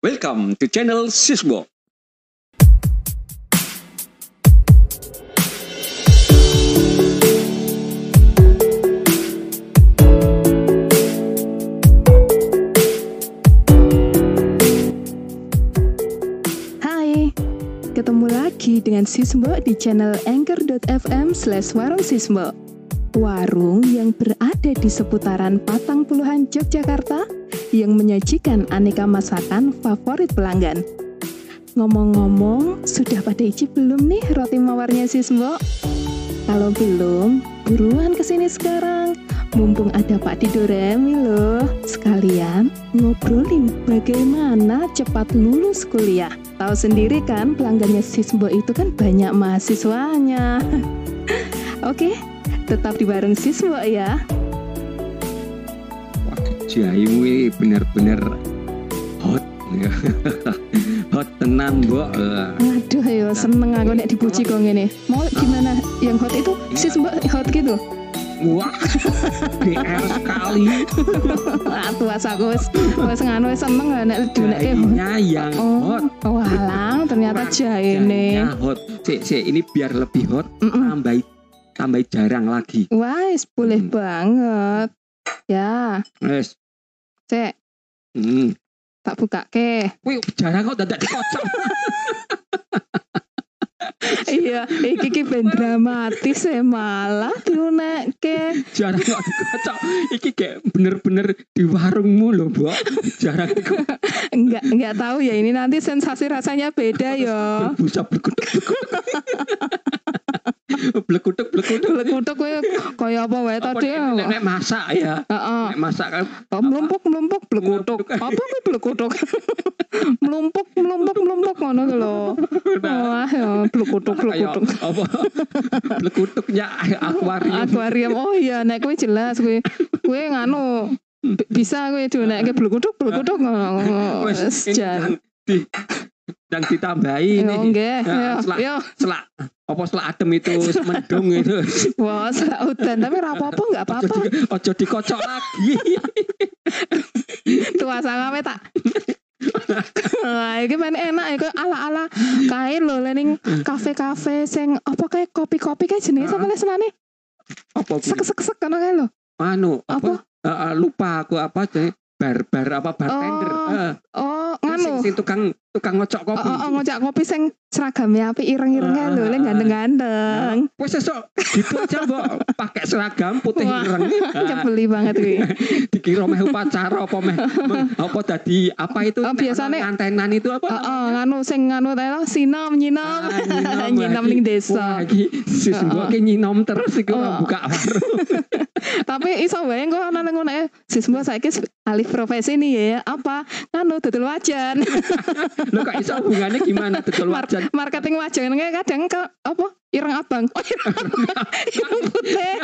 Welcome to channel Sisbo. Hai, ketemu lagi dengan Sismo di channel anchor.fm slash warung Sismo. Warung yang berada di seputaran Patang Puluhan Yogyakarta yang menyajikan aneka masakan favorit pelanggan. Ngomong-ngomong, sudah pada icip belum nih roti mawarnya Sismo? Kalau belum, buruan ke sini sekarang. Mumpung ada Pak Didoremi loh. Sekalian ngobrolin bagaimana cepat lulus kuliah. Tahu sendiri kan pelanggannya Sisbo itu kan banyak mahasiswanya. Oke, tetap di warung Sisbo ya. Jayu ini bener-bener hot. hot tenan, Mbok. Aduh, ayo seneng aku nek dipuji kok ngene. Mau gimana? Yang hot itu Sisbo hot gitu. Wah, GR sekali. Atuh aku wis wis nganu wis seneng lah nek. Jayanya yang hot. Oh, walang ternyata. Jayanya hot. Sik, sik, ini biar lebih hot, tambah tambah jarang lagi. Wais, boleh Hmm. banget. Ya, Wes. Cek Hmm. tak buka ke. Wih, jarang kok dadak dikocok. iya, iki ki ben dramatis ya malah diunekke. jarang kok dikocok. Iki kayak bener-bener di warungmu loh, Mbok. Jarang kok Enggak enggak tahu ya ini nanti sensasi rasanya beda yo. berbusa berkutuk Blekutuk, blekutuk. Lekutuk kowe kaya apa wae tadi. nek- nek nek masak ya. Heeh. Nek masak kan Oh, melumpuk melumpuk blekutuk. Apa kuwi blekutuk? melumpuk melumpuk melumpuk ngono ki lho. Wah, ya blekutuk blekutuk. apa? Blekutuknya akuarium. akuarium oh iya nek kowe jelas kowe kowe nganu bisa kowe diunekke blekutuk blekutuk ngono wis jan di yang ditambahi yo ini. nggih Ya, yo selak- Selak apa selak adem itu mendung itu. wah selak udan tapi ora apa-apa enggak apa-apa Ojo dikocok lagi. tua sangawe tak Nah, iki men enak ya ala-ala kae lho lening kafe-kafe sing apa kae kopi-kopi kae jenenge sapa le senane Apa bu? sek-sek ngono kae lho Anu Apa? apa? Eh, lupa aku apa jadi bar bar apa bartender. Oh, Eh, oh sing, nganu sing tukang tukang ngocok Oh, kopi. oh, oh, ngocak kopi sing seragamnya api ireng-ireng kae lho, le ganteng-ganteng. Wes esok aja mbok pakai seragam putih Wah, ireng. Nyebeli banget kuwi. dikira meh upacara apa meh apa tadi apa itu Oh, biasane- antenan itu apa Heeh, nganu sing nganu ta sinom nyinom. Ah, nyinom ning lagi. desa. Wah, iki Heeh. mbok ki nyinom terus iku Oh. buka warung. Tapi iso kok ana nang ngono eh. Sis mbok saiki alih profesi nih ya. Apa? Nganu dodol wajan. Lho kok iso hubungannya gimana Mar- wajan? Marketing wajan kadang ke apa? Ireng abang. Oh, ireng, putih.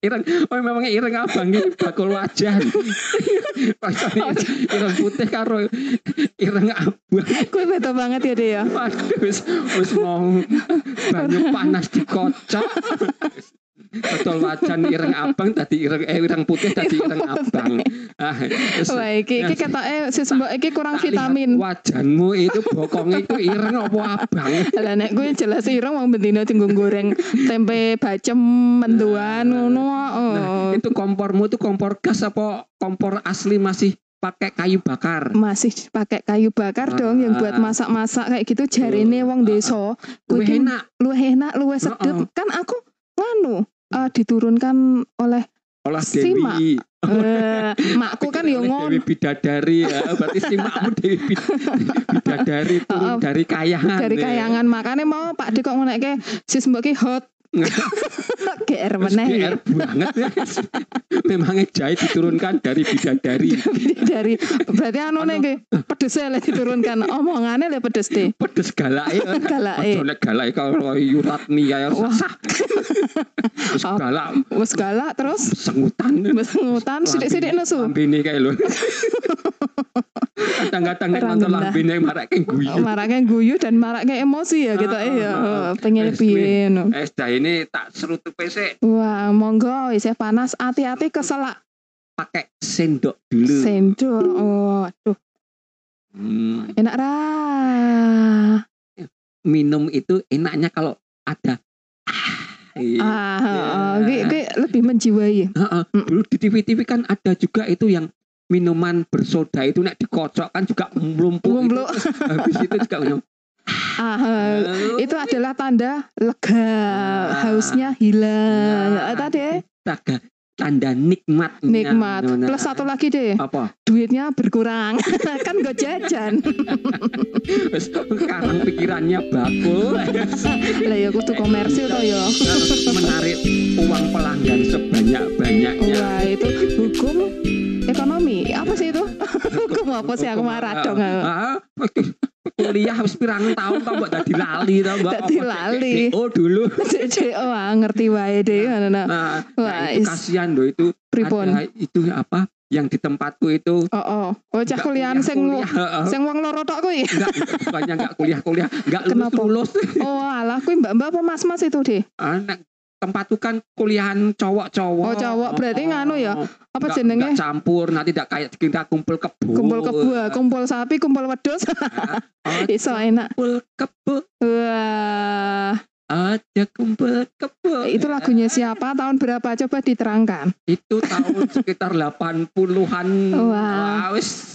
Ireng, oh memangnya ireng abang ini bakul wajan. Kok iso ireng putih karo ireng abang. Kuwi beda banget ya, Dek ya. Waduh, wis mau banyu panas dikocok. Betul wajan ireng abang tadi ireng eh ireng putih tadi ireng abang. Ah, Wah, iki iki ketoke sis mbok iki kurang vitamin. Wajanmu itu bokongnya itu ireng apa abang? Lah nek gue jelas ireng wong bendina tinggal goreng tempe bacem menduan ngono. Nah, itu kompormu itu kompor gas apa kompor asli masih pakai kayu bakar? Masih pakai kayu bakar dong yang buat Ah. masak-masak kayak gitu jarine wong desa. Kuwi Luwih ki enak. luwih enak, luwih sedep. Kan aku nganu eh, diturunkan oleh Olah Simak. Dewi. eh, makku kan yo Oleh ngono. Dewi Bidadari ya. Berarti si makmu Dewi Bid- Bidadari turun Oh, dari kayangan. Dari ya. kayangan makanya mau Pak Dik kok ngonekke sis mbok ki hot. GR Terus meneh ya. GR banget ya. Memangnya jahe diturunkan dari bidadari. dari berarti anu nih pedes lah diturunkan omongannya lah pedes deh Pedes galak ya. galak kalau yuratni ya Wah. Oh. galak wes galak terus sengutan. besengutan sidik-sidik nesu Lambene kae lho. Nek nonton lambene marake guyu. maraknya guyu dan maraknya emosi ya kita Ah, ya ah, ah. pengen piye. Es dah ini tak serutupe sik wah monggo isih panas hati-hati keselak pakai sendok dulu. sendok oh aduh Hmm, Enak ra. minum itu enaknya kalau ada Iya. Ah, Ya. ah, gue, gue lebih menjiwai. Dulu di TV-TV kan ada juga itu yang minuman bersoda itu nek dikocok kan juga melumpuh. Lumpuh. itu. Habis itu juga minum. Ah, ah, itu adalah tanda lega, Ah. hausnya hilang. Nah, Ah, tadi Tanda, tanda nikmat. nikmat. Nah, nah, Plus satu lagi deh, apa? duitnya berkurang. kan gue jajan. Wes, Sekarang pikirannya bakul. Lah ya kudu komersil toh ya. Menarik uang pelanggan sebanyak-banyaknya. Wah, itu hukum ekonomi. Apa sih itu? hukum apa sih aku marah dong. Ah, kuliah harus pirang tahun tau mbak dadi lali tau mbak Apa, lali. oh dulu CCO ah, ngerti wae deh. Nah, nah. nah, nah itu kasihan loh itu Pripun? ada itu apa yang di tempatku itu Oh, oh. Oh, cah nggak kuliahan sing kuliah, heeh. sing wong loro tok kuwi. enggak bukannya enggak kuliah-kuliah enggak Kenapa? lulus lulus Oh, alah kuwi mbak-mbak apa mas-mas itu deh. anak tempatku kan kuliahan cowok-cowok Oh, cowok. Berarti nganu ya, Apa jenenge? campur nanti tidak kayak kita kumpul kebo Kumpul kebo, kumpul sapi, kumpul wedhus. Oh, Iso enak. kumpul kebo Wah, ada kumpul kebo itu lagunya siapa? Tahun berapa? Coba diterangkan. itu tahun sekitar 80-an Wah. wis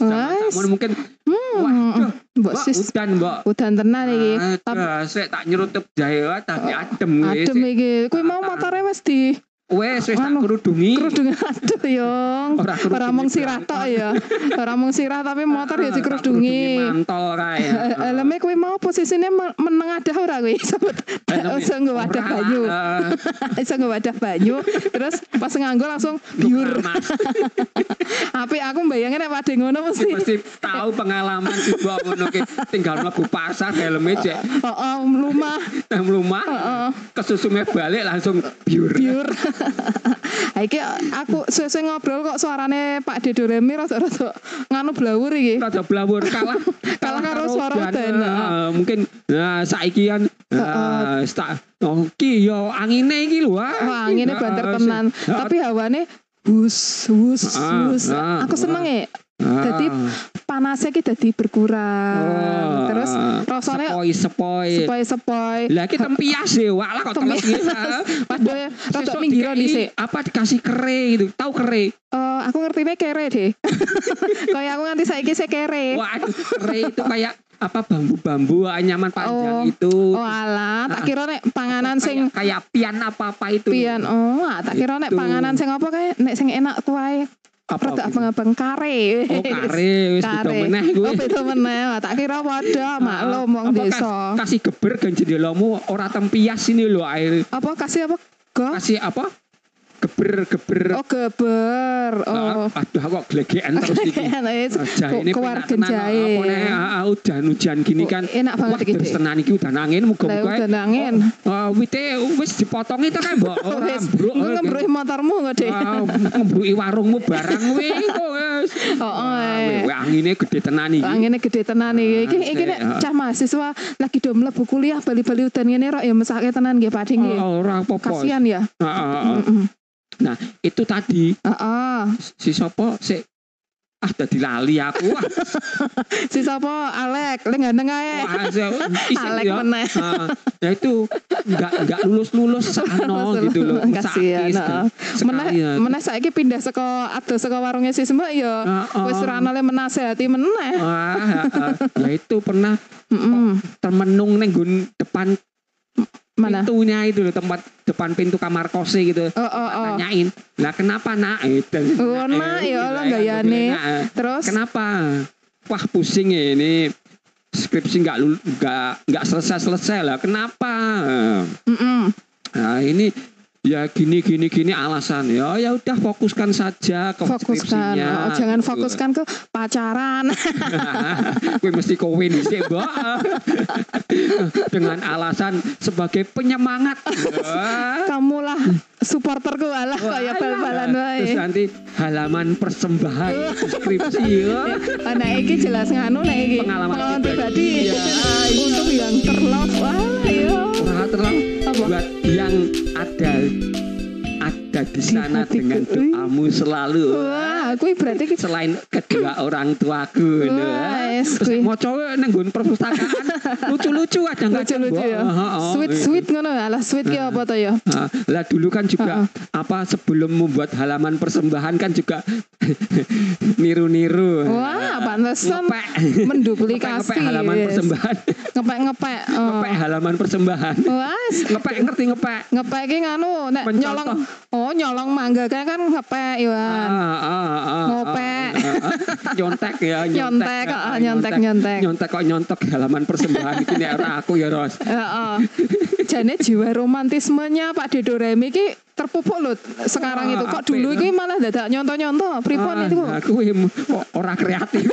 mungkin Hmm, Waduh, Mbok sis udan mbak udan tenan iki. Ada, saya tak nyerutup jahe wae, tapi adem wis. Adem iki. Kuwi mau motore wis di Wes wis tak kerudungi. kerudungan aduh yong. Ora Ora mung sirah tok ya. Ora mung sirah tapi motor ya dikerudungi. Mantol kae. Eh, Helme kuwi mau posisine men- meneng adah ora kuwi? Sobat. Helme. Iso nggo wadah banyu. eh, Iso nggo wadah banyu. Terus pas nganggo langsung biur. Apik aku mbayangin nek pade ngono mesti. mesti tahu pengalaman si Mbak ngono ki tinggal mlebu pasar helme cek Heeh, lumah. nang rumah Heeh. kesusume balik langsung biur. biur. Iki aku suwe ngobrol kok suarane Pak Dedo Remi rada-rada nganu blawur iki. Rada blawur kalah Kalah karo suara udan, Eh, heeh. mungkin nah saiki kan sta- oh ki yo angine iki lho ah. Wah, angine banter tenan. Tapi hawane Ah, hus. ah, Aku seneng ya. Ah. Jadi panasnya ki dadi berkurang. Oh, Terus rasanya sepoi sepoi. sepoi-sepoi. Lah kita tempias ya, wah lah kok Tempias. gitu. Padha rada Sesuk minggiro dikei dhisik. Apa dikasih kere itu? Tahu kere? Eh, aku ngertine kere deh. Kayak aku nganti saiki se kere. Wah, kere itu kayak apa bambu-bambu anyaman panjang Oh. itu. Oh alah, tak kira nek panganan sing kayak pian apa-apa itu. pian. Oh, ah, tak kira nek Itu. panganan sing apa kayak nek sing enak kuwi apa? gitu? abang-abang kare. Oh, kare wis beda meneh Oh, kuwi. beda meneh. Tak kira padha maklum wong desa. kas- Kasih geber kan jendelamu ora tempias ini loh air. Apa kasih apa? Go? Kasih apa? Geber geber. Oh, geber. Oh. Aduh, aku kok glegeken terus iki. Ah, Jahe ini keluarga jahe. Ah, hujan-hujan gini kan. Enak banget iki. tenan iki udan angin muga-muga. udan angin. Oh, wite wis dipotong itu kan, Mbak. Ora Wis, ambruk. engko ngembruhi motormu kok, Dik. Ah, ngembruki warungmu barang kuwi wis. Oh, oh, Ah, eh. angine gede tenan iki. Angine gede tenan iki. Iki nek ah. cah mahasiswa lagi do mlebu kuliah bali-bali udan ngene rok ya mesake tenan nggih Ding nggih. Oh, ora apa-apa. Kasihan ya. Ah, ah, ah. Heeh. Itu tadi Heeh. si sopo si ah dadi lali aku. Wah, Si sapa Alek, lek ganteng ae. Alek ya. meneh. Ah, ya itu enggak enggak lulus-lulus sano gitu loh. Kasihan. Sakis, heeh. Meneh ya. meneh saiki pindah saka ado saka warungnya si Mbak ya. Ah, ah. Wis ora ana menasehati meneh. Ah, ah. ya itu pernah Heeh. termenung neng gun depan Mana? pintunya itu loh tempat depan pintu kamar kose gitu. Oh, oh, oh. nanyain lah kenapa nak? Eh, dan- Oh, nak, ya Allah, gayane. Nah, eh, Terus? Kenapa? Wah pusing ya ini. Skripsi nggak nggak nggak selesai selesai lah. Kenapa? Heeh. nah ini ya gini gini gini alasan ya ya udah fokuskan saja ke Fokuskan. Oh, jangan gitu. fokuskan ke pacaran. Gue mesti kawin sih, Mbak. Dengan alasan sebagai penyemangat. Kamulah supporterku alah kayak bal-balan wae. Terus nanti halaman persembahan skripsi ya. Ah, Nah iki jelas nganu nek iki Pengalaman pribadi. Iya. Untuk yang terlove wah ya. Apa? buat yang ada ada di sana dengan doamu selalu. Wah, Wah, kuwi berarti selain kedua orang tuaku lho. Wes, Terus mau cowok nang nggon perpustakaan lucu-lucu aja nggak lucu-lucu ya. Sweet sweet ngono ya. Lah sweet ki apa to ya? lah dulu kan juga apa sebelum membuat halaman persembahan kan juga niru-niru. Wah, pantesan menduplikasi. ngepek halaman persembahan Ngepek-ngepek. oh. ngepek halaman persembahan Wes, ngepek ngerti ngepek ngepek ki nganu nek nyolong oh nyolong mangga kan kan ngepek Ah, Iwan. ah, ah, ah, Ngopek. ah, ah. nyontek ya Nyontek, ah, nyontek, nyontek. nyontek kok nyontek halaman persembahan itu nek ora aku ya Ros Heeh. Jane jiwa romantismenya Pak Dedo Remi ki terpupuk loh sekarang itu. Kok dulu iki malah dadak nyontoh-nyontoh. Pripun Ah, itu aku em- kok ora kreatif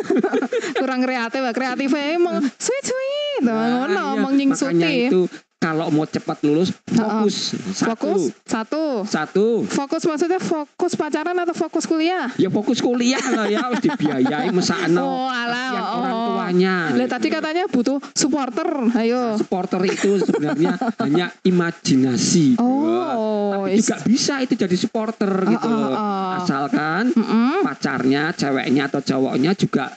kurang kreatif, kreatifnya emang sweet-sweet. Nah, ngono iya. nyingsuti. itu kalau mau cepat lulus fokus Fokus satu satu. satu Fokus maksudnya fokus pacaran atau fokus kuliah? ya fokus kuliah lah ya harus dibiayai mesakno Oh, alah, kasihan oh. orang tuanya Lah tadi katanya butuh supporter. Ayo. supporter itu sebenarnya hanya imajinasi Oh, Tapi is- juga bisa itu jadi supporter gitu oh, oh. asalkan Mm-mm. pacarnya ceweknya atau cowoknya juga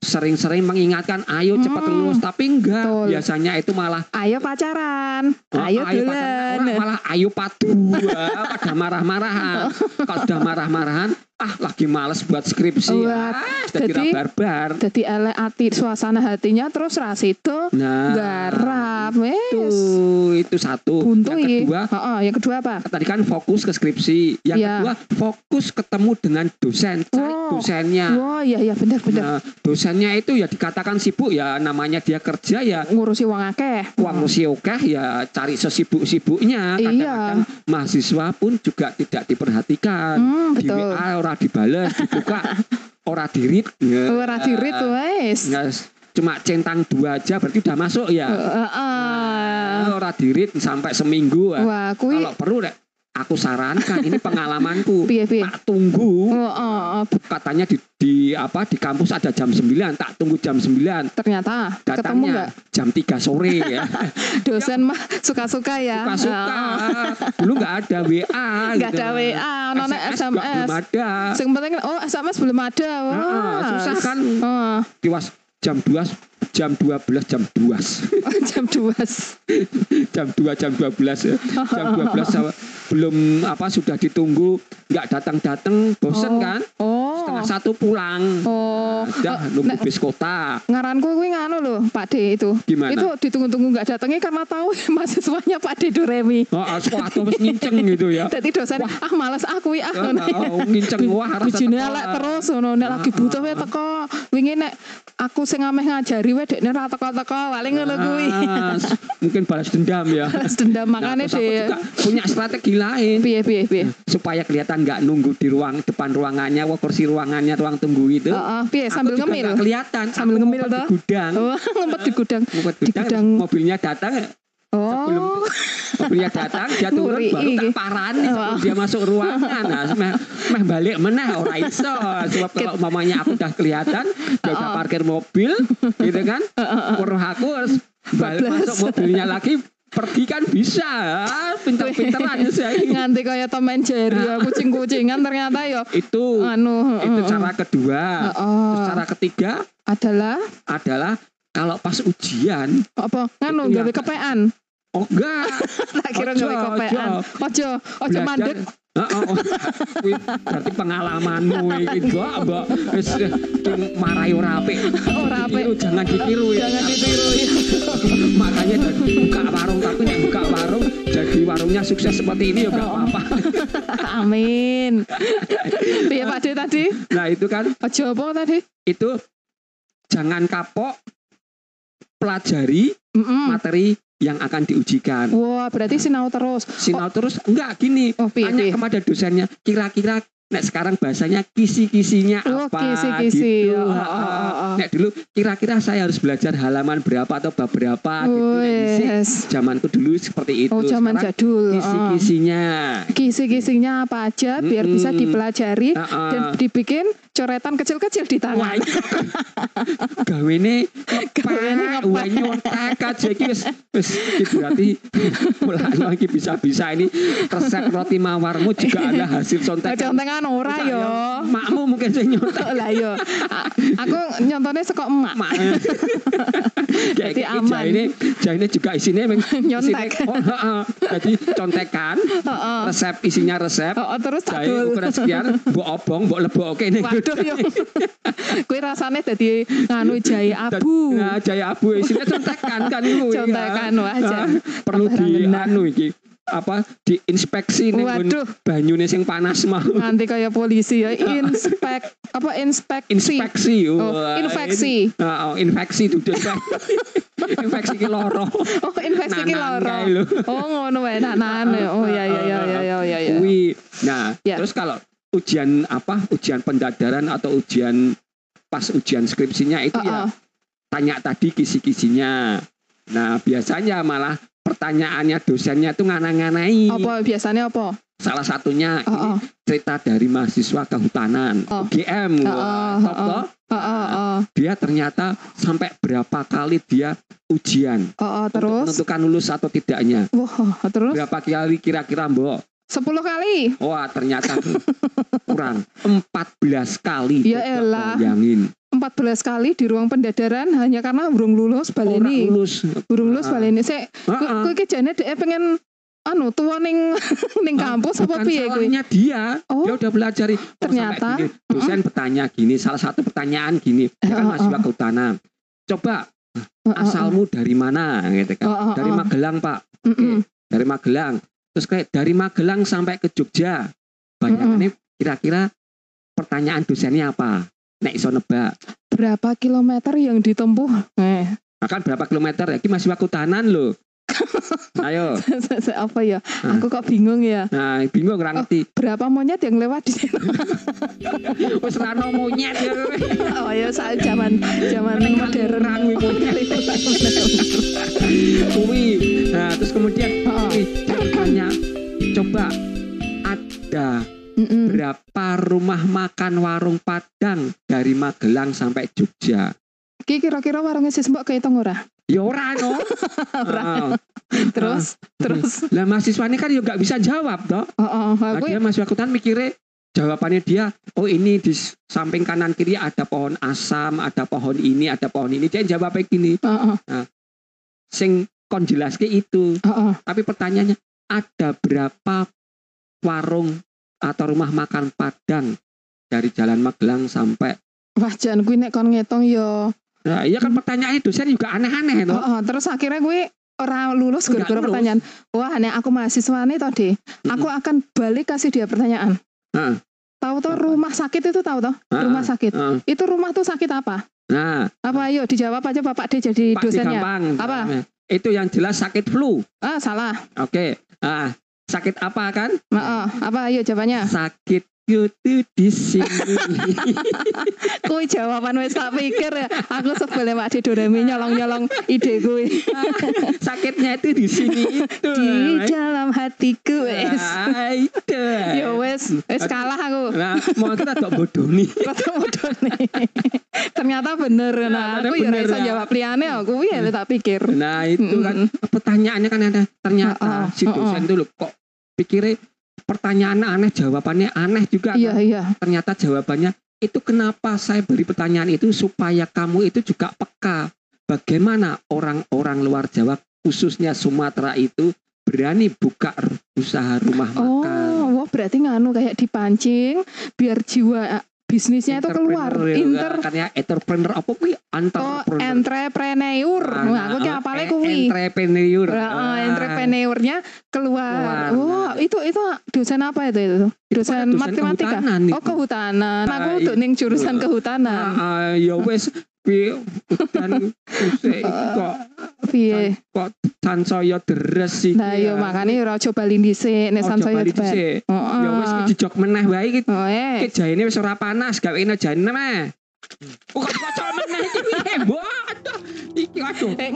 sering-sering mengingatkan ayo cepat Hmm. lulus tapi enggak Betul. biasanya itu malah Ayo pacaran. Oh, Ayo pacaran. dolan. Orang malah ayo patu Ah, pada marah-marahan kalau sudah marah-marahan ah lagi males buat skripsi Wah, ah, jadi- barbar Jadi elek ati suasana hatinya terus rasido nah garap wes. itu itu satu Buntu yang kedua Heeh, yang kedua apa? tadi kan fokus ke skripsi yang Iya. kedua fokus ketemu dengan dosen cari Oh. dosennya Wah, iya iya benar benar. Nah, dosennya itu ya dikatakan sibuk ya namanya dia kerja ya Ngurusi uang akeh. uang rusi okeh ya cari sesibuk-sibuknya Iya. kadang-kadang mahasiswa pun juga tidak diperhatikan Hmm, di betul. WA ora dibales dibuka ora dirit ya. Ora dirit wes. Ya, cuma centang dua aja berarti udah masuk ya Heeh. ora dirit sampai seminggu. Wah, kalau perlu deh aku sarankan ini pengalamanku piye piye. tak tunggu Oh, oh, oh. katanya di, di apa di kampus ada jam 9 tak tunggu jam 9 ternyata ketemu datangnya jam 3 sore ya dosen mah suka-suka ya. suka-suka Heeh. dulu nggak ada WA Nggak gitu. ada WA, nona juga SMS. belum ada Sing penting oh SMS belum ada. Wah. Heeh, susah kan Heeh. tiwas jam 2 jam 12 jam 2 jam 2 jam 2 jam 12 ya. jam 12 sama- belum apa sudah ditunggu nggak datang-datang bosen Oh. kan Oh. setengah satu pulang Oh. udah Eh, nunggu nek- bis kota ngaranku kuwi nganu loh Pak D itu. Gimana? Itu ditunggu-tunggu nggak datangnya karena tahu mahasiswanya Pak D Doremi. oh, sepatu wis nginceng gitu ya Jadi dosen ah males aku ya Oh, oh, nginceng wah teko. elek terus ngono nek lagi butuh wae teko. Wingi nek aku sing ameh ngajari wae dekne ra teko-teko paling ngono kuwi. Ah, mungkin balas dendam ya Balas dendam Nah, terus deh. juga punya strategi lain Piye piye piye. supaya kelihatan nggak nunggu di ruang depan ruangannya, wah kursi ruangannya, ruang tunggu itu. Heeh, piye Aku sambil ngemil. kelihatan Sambil ngemil toh? di gudang Oh, ngumpet di gudang. ngumpet Di gudang, gudang. mobilnya datang sebelum Oh. mobilnya datang dia turun Nguri baru tak parani sebelum dia masuk ruangan nah meh, meh balik meneh ora iso sebab kalau mamanya aku udah kelihatan dia udah Oh. parkir mobil gitu kan Kurang aku harus balik masuk mobilnya lagi pergi kan bisa. Pinter-pinteran saya nganti kaya Tom and Jerry ya, kucing-kucingan ternyata ya. Itu anu itu heeh. cara kedua. Heeh. Terus cara ketiga adalah? Adalah kalau pas ujian apa? Nganu gawe kepean? Oh enggak. Tak kira Ojo, gawe kepean. ojo. Ojo mandek Heeh, oh. Kuwi berarti pengalamanmu iki mbok mbok wis eh, marahi ora apik. ora apik jangan ditiru ya. jangan ditiru ya Makanya jadi buka warung tapi nek buka warung jadi warungnya sukses seperti ini ya enggak Oh. apa-apa. amin piye Pak D tadi Nah, itu kan ojo apa tadi itu jangan kapok pelajari Mm-mm. materi yang akan diujikan. wah berarti sinau terus Sinau terus enggak gini. oh piye Tanya piye kepada dosennya, kira-kira nek sekarang bahasanya kisi-kisinya Oh, apa kisi-kisi. gitu. Oh, oh, oh, oh. Nek dulu kira-kira saya harus belajar halaman berapa atau bab berapa gitu. Nek dhisik, Wes. Zamanku dulu seperti itu. Oh, zaman Sekarang jadul. Oh. Kisi-kisinya. Kisi-kisinya apa aja biar Mm-mm. bisa dipelajari Ha, ha. dan dibikin coretan kecil-kecil di tangan. Gawene ngepek, ngepek. wah nyontek aja iki wis wis berarti mulane iki bisa-bisa ini resep roti mawarmu juga ada hasil contekan. Contengan ora yo. Mungkin sing nyontek. Lah yo. A- Aku nyontone saka emak. Mak. Kayak Jadi aman. jaine jaine juga isinya Nyontek. Oh, heeh. Jadi contekan Heeh. resep isinya resep Oh, terus jahe ukuran sekian mbok obong mbok lebokke ning Waduh yo. Kuwi rasane dadi nganu jahe abu. Nah, jaya abu isinya contekan kan itu. ya. Contekan, wah, Ah, perlu Barang di genah. anu iki apa diinspeksi ning Waduh. banyune sing panas mau. Nganti kaya polisi ya inspek apa inspeksi. Inspeksi. Oh, wah, infeksi. ini- Ah, oh, infeksi duduk. infeksi ki loro. Oh, infeksi ki loro. Oh, ngono wae nanan. Oh, ya ya ya ya ya ya. ya. Kuwi. Nah, Ya. terus kalau ujian apa? Ujian pendadaran atau ujian pas ujian skripsinya itu ya Heeh. tanya tadi kisi-kisinya. Nah, biasanya malah pertanyaannya dosennya tuh ngana-nganai. Apa biasanya apa? Salah satunya ini Heeh. cerita dari mahasiswa kehutanan, Oh. UGM. Oh, Wah, oh, top oh. toh. Heeh, heeh. Dia ternyata sampai berapa kali dia ujian Heeh, untuk terus menentukan lulus atau tidaknya. wah, terus Berapa kali kira-kira, Mbok? 10 kali. Wah, ternyata kurang 14 kali. Ya elah. Bayangin. 14 kali di ruang pendadaran hanya karena burung lulus Orang baleni. lulus. Burung lulus baleni. Heeh. kowe iki jane dhek pengen anu tua ning ning Ah, kampus apa piye kuwi? salahnya dia. Oh. Dia udah belajar. Oh, Ternyata. gini. dosen bertanya gini, salah satu pertanyaan gini. Dia kan Heeh, mahasiswa kehutanan. Coba Heeh, asalmu dari mana gitu kan? Heeh, Dari heeh. Magelang, Pak. Mm-mm. Dari Magelang. Terus kayak dari Magelang sampai ke Jogja. Banyak ini kira-kira pertanyaan dosennya apa? Nek iso nebak. Berapa kilometer yang ditempuh? Eh, Akan berapa kilometer ya? Ki mahasiswa kehutanan loh. Ayo. apa ya? Ah. Aku kok bingung ya. Nah, bingung ora ngerti. Berapa monyet yang lewat di sini? Wis ra ono monyet ya. oh ya saat zaman zaman modern. Kuwi monyet. Kuwi. Nah, terus kemudian kuwi ditanya coba ada Mm-mm. berapa rumah makan warung Padang dari Magelang sampai Jogja? Ki kira-kira warungnya sis mbok kehitung ora? Ya ora no. Ah. Terus terus Lah mahasiswa ini kan juga bisa jawab toh. heeh Nah, aku dia mahasiswa kutan mikirnya jawabannya dia, oh ini di samping kanan kiri ada pohon asam, ada pohon ini, ada pohon ini. Dia jawabnya gini, heeh sing kon jelaske itu. heeh Tapi pertanyaannya, ada berapa warung atau rumah makan Padang dari Jalan Magelang sampai Wah, jan kuwi nek kon ngitung yo. Nah, iya kan pertanyaannya dosen juga aneh-aneh toh. Heeh, terus akhirnya gue ora lulus gara-gara pertanyaan. Wah, nek aku mahasiswa nih tadi, aku akan balik kasih dia pertanyaan. Heeh. Tahu toh Apa? rumah sakit itu tahu toh? Heeh. Rumah sakit. Heeh. Itu rumah tuh sakit apa? Nah, Apa ayo dijawab aja Bapak D jadi dosennya. gampang. Apa? Itu yang jelas sakit flu. Ah, salah. Oke. Ah, sakit apa kan? Heeh, apa ayo jawabannya? Sakit kutu di sini. Kuwi jawaban wis tak pikir ya. Aku sebel Pak D Doremi nyolong-nyolong ide kuwi. Sakitnya itu di sini itu. Di dalam hatiku wis. Ah, itu. Ya wis, wis kalah aku. Nah, mau kita tak bodoh nih. Rata bodoh nih. Ternyata bener. Nah, Ternyata aku ya bisa ya. jawab liane aku ya tak pikir. Nah, itu kan Mm-mm. pertanyaannya kan ada. Ternyata Heeh, si dosen itu loh kok pikirnya pertanyaan aneh, jawabannya aneh juga. Iya, kan? iya. Ternyata jawabannya itu kenapa saya beri pertanyaan itu supaya kamu itu juga peka bagaimana orang-orang luar Jawa khususnya Sumatera itu berani buka usaha rumah makan. Oh, berarti nganu kayak dipancing biar jiwa bisnisnya itu keluar. Entrepreneur, Inter kan ya entrepreneur apa kuwi oh, entrepreneur. entrepreneur. Nah, aku ki apale kuwi. Entrepreneur. Heeh, Ah. entrepreneurnya keluar. Wah, itu itu dosen apa itu itu? Dosen, dosen matematika. kehutanan. Oh, kehutanan. Nah, Aku tuh ning jurusan itu. kehutanan. Ah, ah, ya wes piye dan kok Piye? kok sansaya deres iki. Nah, yo makane ora coba lindise nek sansaya dhisik. Heeh. Ya iki dijok meneh wae iki. Oh, eh. Iki jaine wis ora panas, gawene jane meh. Kok kocok meneh iki piye, Mbok? Aduh, iki aduh. Eh,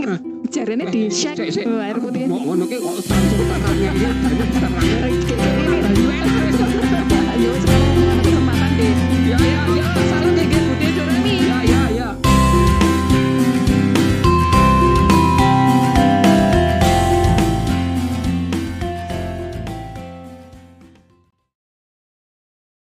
jarene di shake. Oh, air putih. Mbok ngono ki kok langsung terangnya iki. Terangnya.